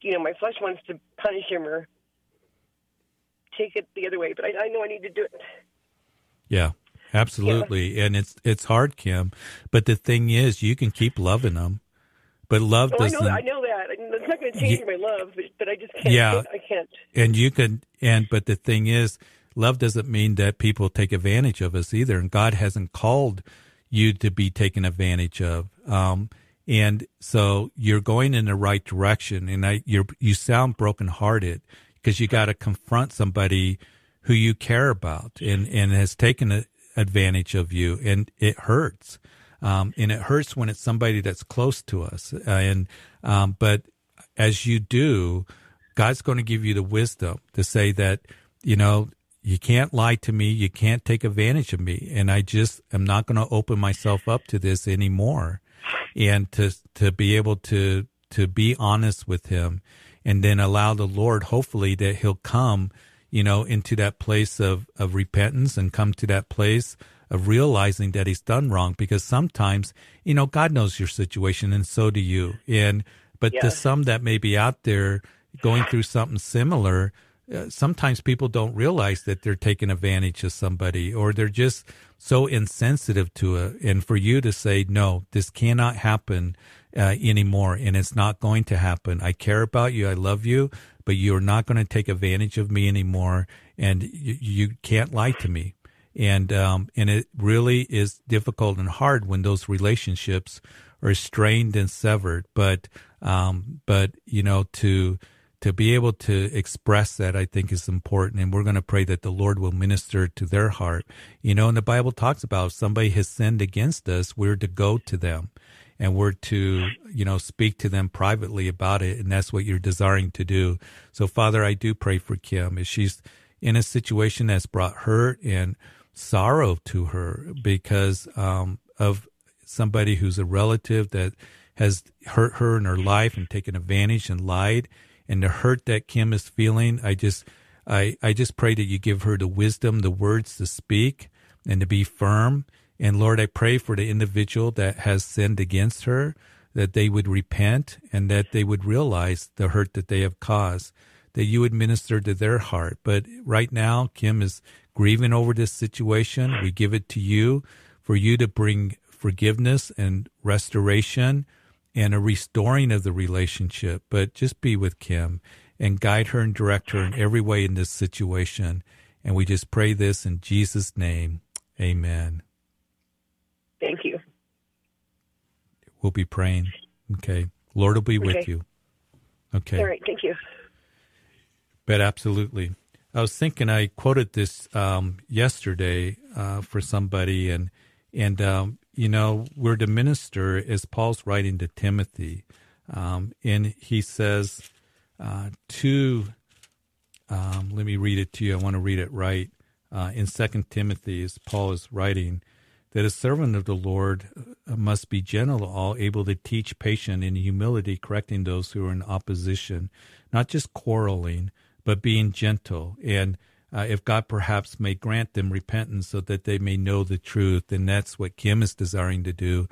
you know, my flesh wants to punish him or take it the other way, but I, I know I need to do it. Yeah, absolutely, yeah. and it's it's hard, Kim. But the thing is, you can keep loving them, but love oh, doesn't. I know, I know that. It's not going to change my love, but, but I just can't. Yeah, I can't. And you can, and but the thing is, love doesn't mean that people take advantage of us either, and God hasn't called you to be taken advantage of. Um, and so you're going in the right direction. And I, you you sound brokenhearted because you got to confront somebody who you care about and, and has taken a, advantage of you. And it hurts. Um, and it hurts when it's somebody that's close to us. Uh, and, um, but as you do, God's going to give you the wisdom to say that, you know, you can't lie to me. You can't take advantage of me. And I just am not going to open myself up to this anymore and to to be able to to be honest with him and then allow the lord hopefully that he'll come you know into that place of of repentance and come to that place of realizing that he's done wrong. Because sometimes you know god knows your situation and so do you. And but to some that may be out there going through something similar uh, sometimes people don't realize that they're taking advantage of somebody or they're just so insensitive to it. And for you to say, no, this cannot happen uh, anymore and it's not going to happen. I care about you. I love you, but you're not going to take advantage of me anymore. And you, you can't lie to me. And, um, and it really is difficult and hard when those relationships are strained and severed. But, um, but, you know, to, to be able to express that, I think is important. And we're going to pray that the Lord will minister to their heart. You know, and the Bible talks about if somebody has sinned against us, we're to go to them and we're to, you know, speak to them privately about it. And that's what you're desiring to do. So, Father, I do pray for Kim if she's in a situation that's brought hurt and sorrow to her because um, of somebody who's a relative that has hurt her in her life and taken advantage and lied and the hurt that Kim is feeling, I just I I just pray that you give her the wisdom, the words to speak and to be firm. And Lord, I pray for the individual that has sinned against her that they would repent and that they would realize the hurt that they have caused, that you would minister to their heart. But right now, Kim is grieving over this situation. We give it to you for you to bring forgiveness and restoration and a restoring of the relationship. But just be with Kim and guide her and direct her in every way in this situation. And we just pray this in Jesus' name. Amen. Thank you. We'll be praying. Okay. Lord will be okay. with you. Okay. All right. Thank you. But absolutely. I was thinking I quoted this um, yesterday uh, for somebody, and and um, you know we're to minister as Paul's writing to Timothy, um, and he says uh, to um, let me read it to you. I want to read it right uh, in Second Timothy, as Paul is writing that a servant of the Lord uh, must be gentle, all able to teach, patient, in humility, correcting those who are in opposition, not just quarreling, but being gentle. And uh, if God perhaps may grant them repentance so that they may know the truth, and that's what Kim is desiring to do.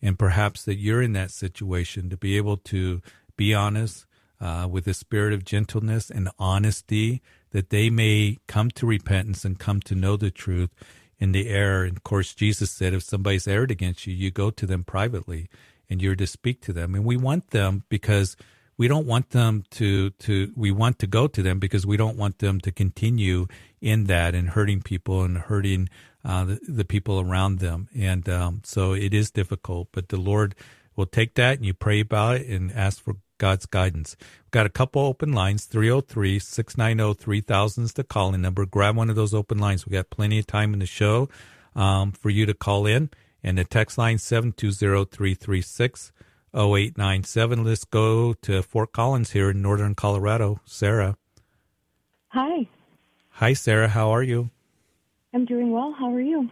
And perhaps that you're in that situation to be able to be honest uh, with a spirit of gentleness and honesty, that they may come to repentance and come to know the truth in the error. And of course, Jesus said, if somebody's erred against you, you go to them privately and you're to speak to them. And we want them because we don't want them to, to, we want to go to them because we don't want them to continue in that and hurting people and hurting uh, the, the, people around them. And um, so it is difficult, but the Lord will take that and you pray about it and ask for God's guidance. We've got a couple open lines 303 690 3000 is the calling number. Grab one of those open lines. we got plenty of time in the show um, for you to call in. And the text line 720 336 0897. Let's go to Fort Collins here in northern Colorado. Sarah. Hi. Hi, Sarah. How are you? I'm doing well. How are you?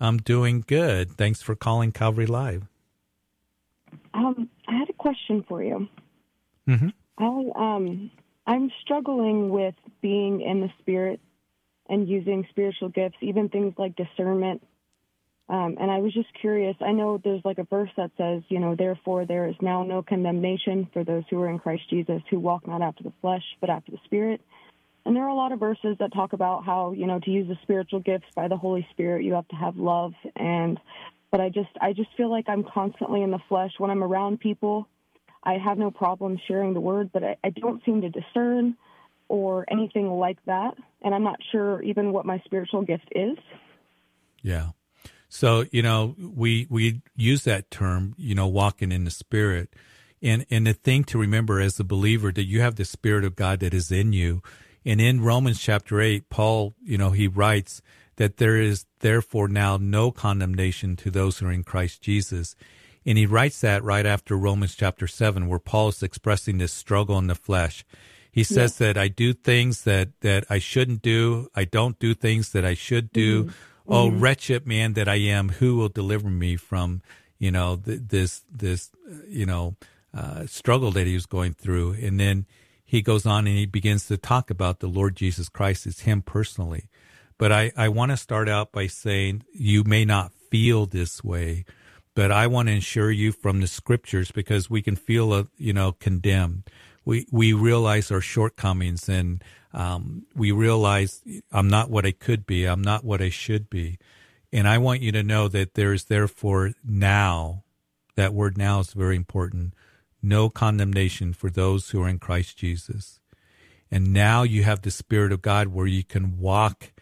I'm doing good. Thanks for calling Calvary Live. Um, I had a question for you. Mm-hmm. I um I'm struggling with being in the spirit and using spiritual gifts, even things like discernment. Um, and I was just curious. I know there's like a verse that says, you know, therefore there is now no condemnation for those who are in Christ Jesus, who walk not after the flesh, but after the Spirit. And there are a lot of verses that talk about how, you know, to use the spiritual gifts by the Holy Spirit, you have to have love. And, but I just, I just feel like I'm constantly in the flesh when I'm around people. I have no problem sharing the word, but I, I don't seem to discern or anything like that. And I'm not sure even what my spiritual gift is. Yeah. So, you know, we we use that term, you know, walking in the spirit. And and the thing to remember as a believer that you have the spirit of God that is in you. And in Romans chapter 8, Paul, you know, he writes that there is therefore now no condemnation to those who are in Christ Jesus. And he writes that right after Romans chapter 7, where Paul is expressing this struggle in the flesh. He says yes. that I do things that, that I shouldn't do. I don't do things that I should do. Mm-hmm. Oh, mm-hmm. wretched man that I am, who will deliver me from, you know, th- this, this, you know, uh, struggle that he was going through. And then he goes on and he begins to talk about the Lord Jesus Christ as him personally. But I, I want to start out by saying you may not feel this way, but I want to ensure you from the scriptures because we can feel, a, uh, you know, condemned. We we realize our shortcomings and um, we realize I'm not what I could be. I'm not what I should be. And I want you to know that there is therefore now, that word now is very important, no condemnation for those who are in Christ Jesus. And now you have the Spirit of God where you can walk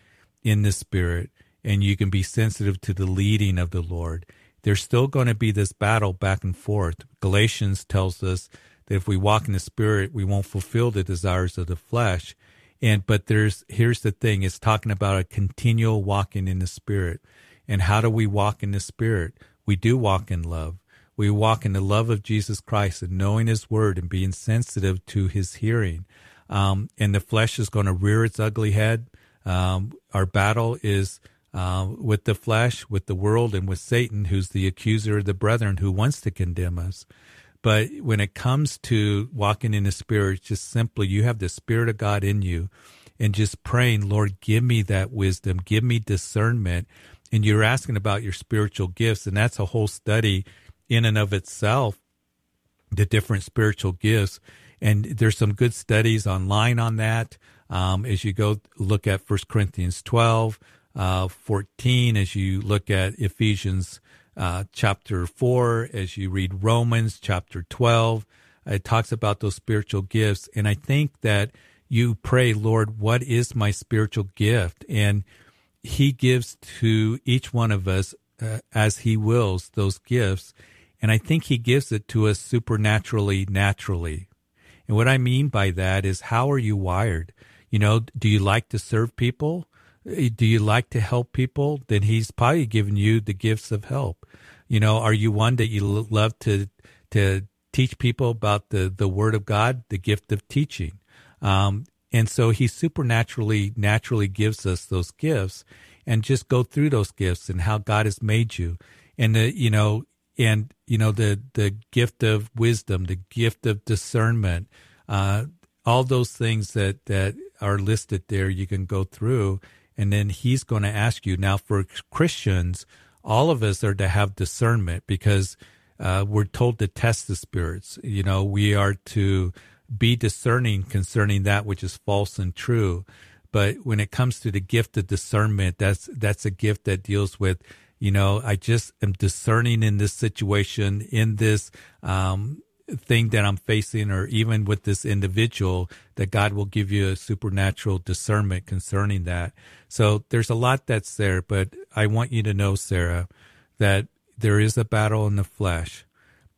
in the Spirit and you can be sensitive to the leading of the Lord there's still going to be this battle back and forth. Galatians tells us that if we walk in the spirit, we won't fulfill the desires of the flesh. And, but there's, here's the thing. It's talking about a continual walking in the spirit. And how do we walk in the spirit? We do walk in love. We walk in the love of Jesus Christ and knowing his word and being sensitive to his hearing. Um, and the flesh is going to rear its ugly head. Um, our battle is uh, with the flesh, with the world, and with Satan, who's the accuser of the brethren who wants to condemn us. But when it comes to walking in the Spirit, just simply you have the Spirit of God in you and just praying, Lord, give me that wisdom, give me discernment. And you're asking about your spiritual gifts, and that's a whole study in and of itself, the different spiritual gifts. And there's some good studies online on that. Um, as you go look at First Corinthians 12, uh, 14 as you look at Ephesians uh, chapter 4, as you read Romans chapter 12. It talks about those spiritual gifts. And I think that you pray, Lord, what is my spiritual gift? And He gives to each one of us uh, as He wills those gifts. And I think He gives it to us supernaturally, naturally. And what I mean by that is, how are you wired? You know, do you like to serve people? Do you like to help people? Then He's probably given you the gifts of help. You know, are you one that you love to to teach people about the the Word of God, the gift of teaching? Um, and so he supernaturally, naturally gives us those gifts and just go through those gifts and how God has made you. And, the, you know, and, you know, the, the gift of wisdom, the gift of discernment, uh, all those things that, that are listed there, you can go through. And then he's going to ask you. Now, for Christians, all of us are to have discernment because uh, we're told to test the spirits. You know, we are to be discerning concerning that which is false and true. But when it comes to the gift of discernment, that's that's a gift that deals with, you know, I just am discerning in this situation, in this um, thing that I'm facing, or even with this individual, that God will give you a supernatural discernment concerning that. So there's a lot that's there, but I want you to know, Sarah, that there is a battle in the flesh,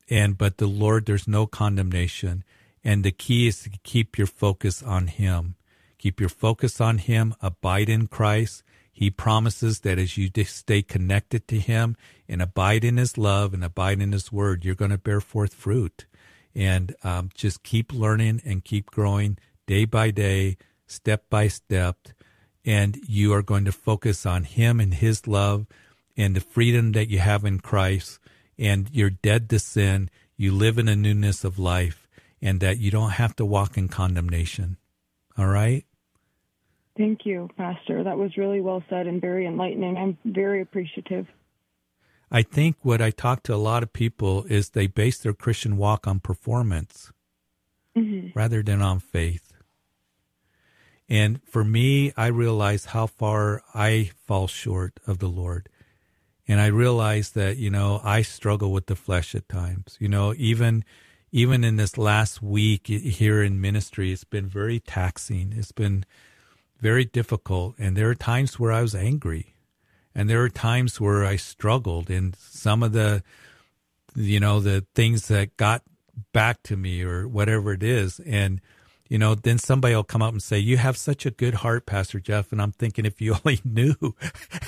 and but the Lord, there's no condemnation. And the key is to keep your focus on Him. Keep your focus on Him. Abide in Christ. He promises that as you stay connected to Him and abide in His love and abide in His Word, you're going to bear forth fruit. And um, just keep learning and keep growing day by day, step by step. And you are going to focus on Him and His love and the freedom that you have in Christ. And you're dead to sin. You live in a newness of life and that you don't have to walk in condemnation. All right? Thank you, Pastor. That was really well said and very enlightening. I'm very appreciative. I think what I talk to a lot of people is they base their Christian walk on performance mm-hmm. rather than on faith. And for me, I realize how far I fall short of the Lord. And I realize that, you know, I struggle with the flesh at times. You know, even even in this last week here in ministry, it's been very taxing. It's been very difficult. And there are times where I was angry. And there are times where I struggled. And some of the, you know, the things that got back to me or whatever it is. And, you know, then somebody will come up and say, You have such a good heart, Pastor Jeff. And I'm thinking, if you only knew,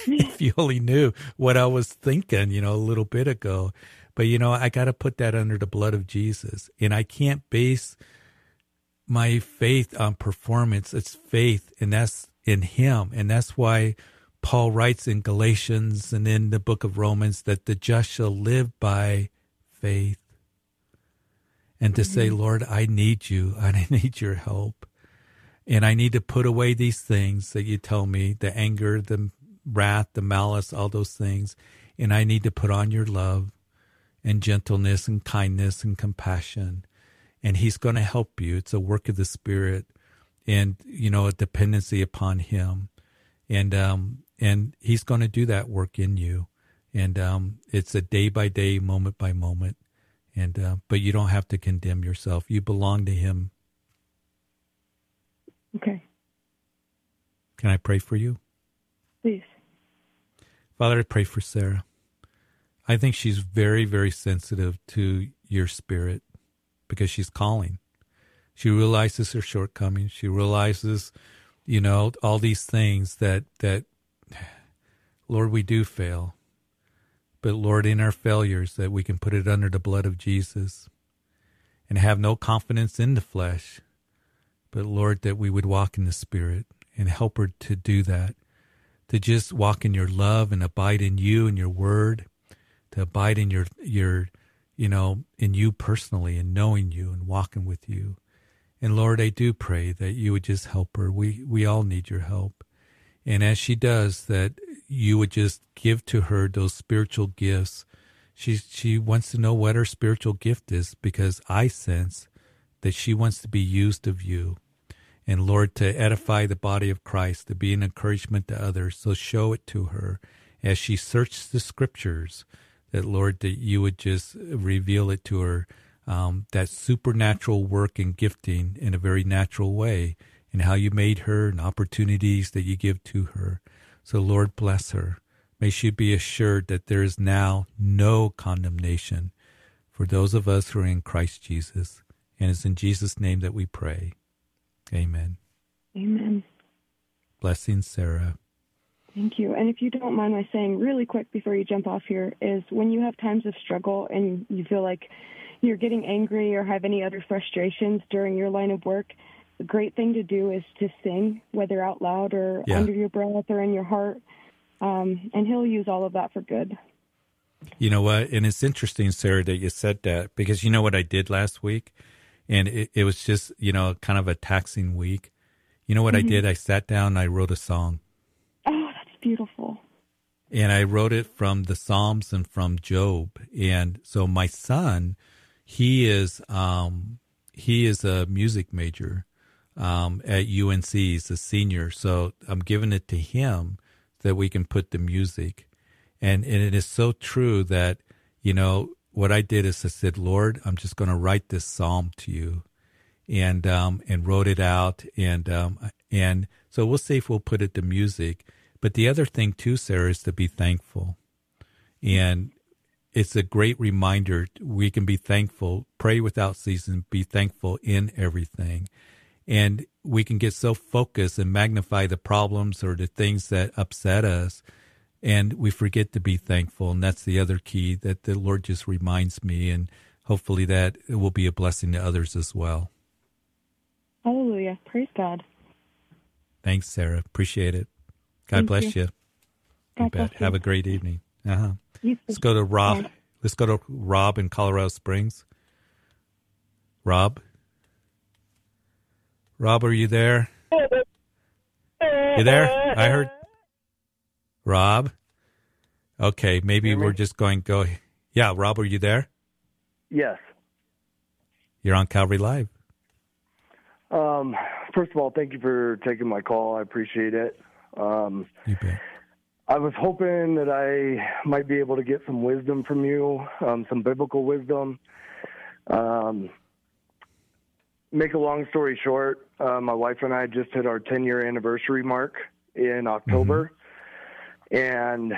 if you only knew what I was thinking, you know, a little bit ago. But you know, I got to put that under the blood of Jesus. And I can't base my faith on performance. It's faith, and that's in Him. And that's why Paul writes in Galatians and in the book of Romans that the just shall live by faith. And to mm-hmm. say, Lord, I need you. I need your help. And I need to put away these things that you tell me the anger, the wrath, the malice, all those things. And I need to put on your love and gentleness and kindness and compassion. And He's going to help you. It's a work of the Spirit and, you know, a dependency upon Him. And, um, and He's going to do that work in you. And, um, it's a day by day, moment by moment. And, uh, but you don't have to condemn yourself. You belong to Him. Okay. Can I pray for you? Please. Father, I pray for Sarah. I think she's very, very sensitive to your spirit because she's calling. She realizes her shortcomings. She realizes, you know, all these things that, that, Lord, we do fail. But Lord, in our failures, that we can put it under the blood of Jesus and have no confidence in the flesh. But Lord, that we would walk in the Spirit and help her to do that, to just walk in your love and abide in you and your word to abide in your your you know in you personally and knowing you and walking with you and lord i do pray that you would just help her we we all need your help and as she does that you would just give to her those spiritual gifts. She she wants to know what her spiritual gift is because i sense that she wants to be used of you. And lord to edify the body of christ to be an encouragement to others. So show it to her as she searches the scriptures that Lord, that you would just reveal it to her, um, that supernatural work and gifting in a very natural way, and how you made her and opportunities that you give to her. So, Lord, bless her. May she be assured that there is now no condemnation for those of us who are in Christ Jesus. And it's in Jesus' name that we pray. Amen. Amen. Blessing, Sarah. Thank you. And if you don't mind my saying really quick before you jump off here, is when you have times of struggle and you feel like you're getting angry or have any other frustrations during your line of work, the great thing to do is to sing, whether out loud or yeah. under your breath or in your heart. Um, and he'll use all of that for good. You know what? And it's interesting, Sarah, that you said that because you know what I did last week? And it, it was just, you know, kind of a taxing week. You know what mm-hmm. I did? I sat down and I wrote a song. Oh, that's beautiful. And I wrote it from the Psalms and from Job. And so my son, he is um, he is a music major um, at UNC. He's a senior. So I'm giving it to him that we can put the music. And, and it is so true that, you know, what I did is I said, Lord, I'm just going to write this psalm to you. And, um, and wrote it out. And, um, and so we'll see if we'll put it to music. But the other thing too, Sarah, is to be thankful. And it's a great reminder. We can be thankful, pray without ceasing, be thankful in everything. And we can get so focused and magnify the problems or the things that upset us and we forget to be thankful. And that's the other key that the lord just reminds me and hopefully that it will be a blessing to others as well. Hallelujah. Praise god. Thanks sarah. Appreciate it. God Thank bless you, you. God bless have a great evening. Uh-huh. Let's go to rob. Let's go to rob in colorado springs. Rob rob are you there you there i heard Rob? Okay, maybe we're just going go. Yeah, Rob, are you there? Yes. You're on Calvary Live. Um, first of all, thank you for taking my call. I appreciate it. Um, you bet. I was hoping that I might be able to get some wisdom from you, um, some biblical wisdom. Um, make a long story short, uh, my wife and I just hit our 10 year anniversary mark in October. Mm-hmm. And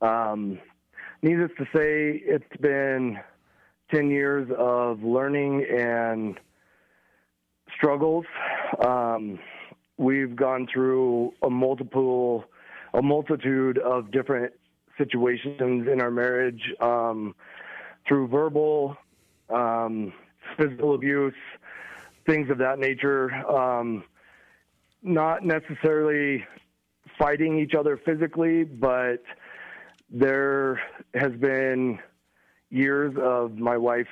um, needless to say, it's been 10 years of learning and struggles. Um, we've gone through a multiple, a multitude of different situations in our marriage um, through verbal, um, physical abuse, things of that nature. Um, not necessarily fighting each other physically, but there has been years of my wife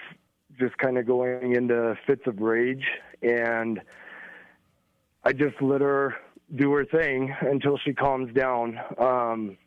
just kind of going into fits of rage and I just let her do her thing until she calms down. Um,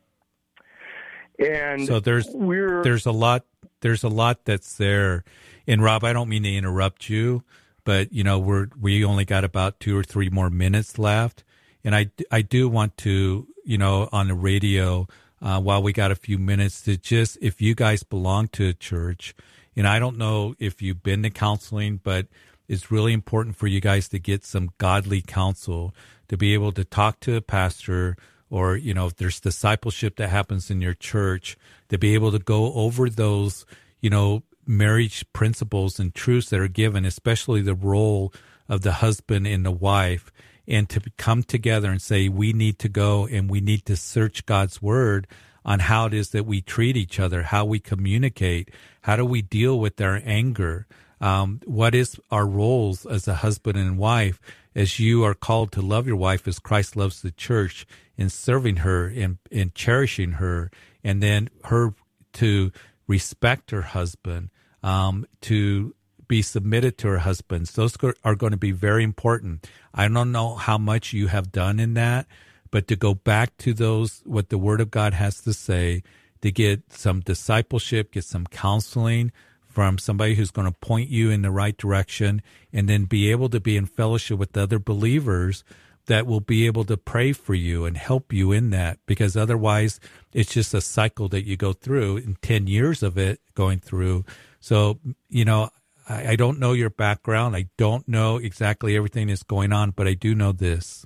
and so there's there's a lot there's a lot that's there. And Rob, I don't mean to interrupt you, but you know we're we only got about two or three more minutes left, and I I do want to you know, on the radio uh, while we got a few minutes to just, if you guys belong to a church, and I don't know if you've been to counseling, but it's really important for you guys to get some godly counsel to be able to talk to a pastor or, you know, if there's discipleship that happens in your church, to be able to go over those, you know, marriage principles and truths that are given, especially the role of the husband and the wife and to come together and say we need to go and we need to search God's word on how it is that we treat each other, how we communicate, how do we deal with our anger, um, what is our roles as a husband and wife, as you are called to love your wife as Christ loves the church in serving her and, and cherishing her, and then her to respect her husband, um, to be submitted to her husbands. Those are going to be very important. I don't know how much you have done in that, but to go back to those, what the Word of God has to say, to get some discipleship, get some counseling from somebody who's going to point you in the right direction, and then be able to be in fellowship with other believers that will be able to pray for you and help you in that because otherwise it's just a cycle that you go through in 10 years of it going through. So, you know, I, I don't know your background. I don't know exactly everything that's going on, but I do know this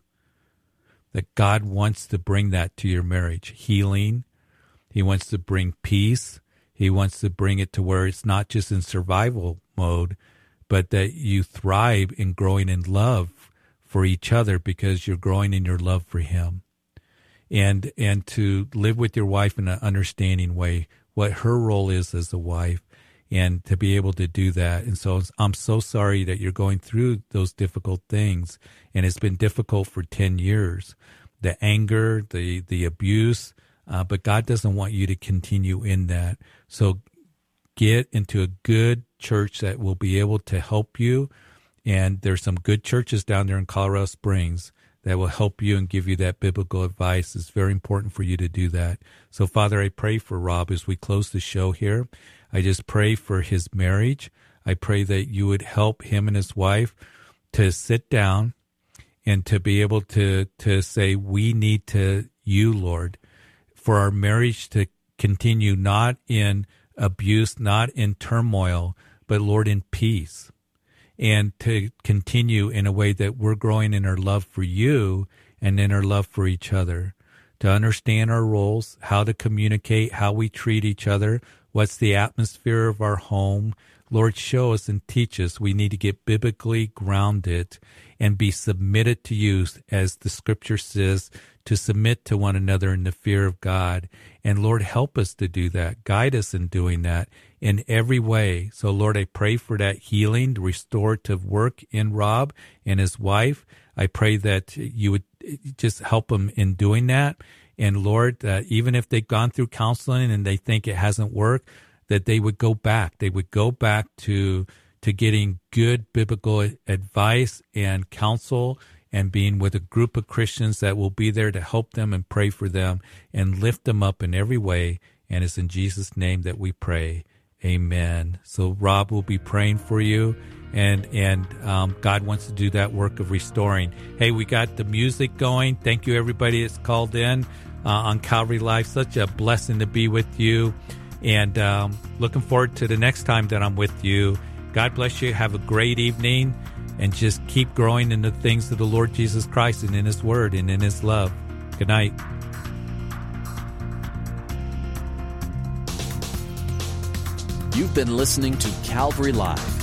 that God wants to bring that to your marriage healing. He wants to bring peace. He wants to bring it to where it's not just in survival mode, but that you thrive in growing in love for each other because you're growing in your love for Him. And, and to live with your wife in an understanding way, what her role is as a wife, and to be able to do that. And so I'm so sorry that you're going through those difficult things. And it's been difficult for 10 years. The anger, the, the abuse, uh, but God doesn't want you to continue in that. So get into a good church that will be able to help you. And there's some good churches down there in Colorado Springs that will help you and give you that biblical advice. It's very important for you to do that. So, Father, I pray for Rob as we close the show here. I just pray for his marriage. I pray that you would help him and his wife to sit down and to be able to, to say, we need to, you, Lord, for our marriage to continue not in abuse, not in turmoil, but Lord, in peace. And to continue in a way that we're growing in our love for you and in our love for each other. To understand our roles, how to communicate, how we treat each other, what's the atmosphere of our home. Lord, show us and teach us. We need to get biblically grounded and be submitted to you, as the scripture says, to submit to one another in the fear of God. And Lord, help us to do that. Guide us in doing that in every way. So, Lord, I pray for that healing, restorative work in Rob and his wife. I pray that you would just help them in doing that. And Lord, uh, even if they've gone through counseling and they think it hasn't worked, that they would go back. They would go back to to getting good biblical advice and counsel and being with a group of Christians that will be there to help them and pray for them and lift them up in every way. And it's in Jesus' name that we pray. Amen. So Rob will be praying for you, and and um, God wants to do that work of restoring. Hey, we got the music going. Thank you, everybody that's called in uh, on Calvary Live. Such a blessing to be with you, and um, looking forward to the next time that I'm with you. God bless you. Have a great evening and just keep growing in the things of the Lord Jesus Christ and in His Word and in His love. Good night. You've been listening to Calvary Live.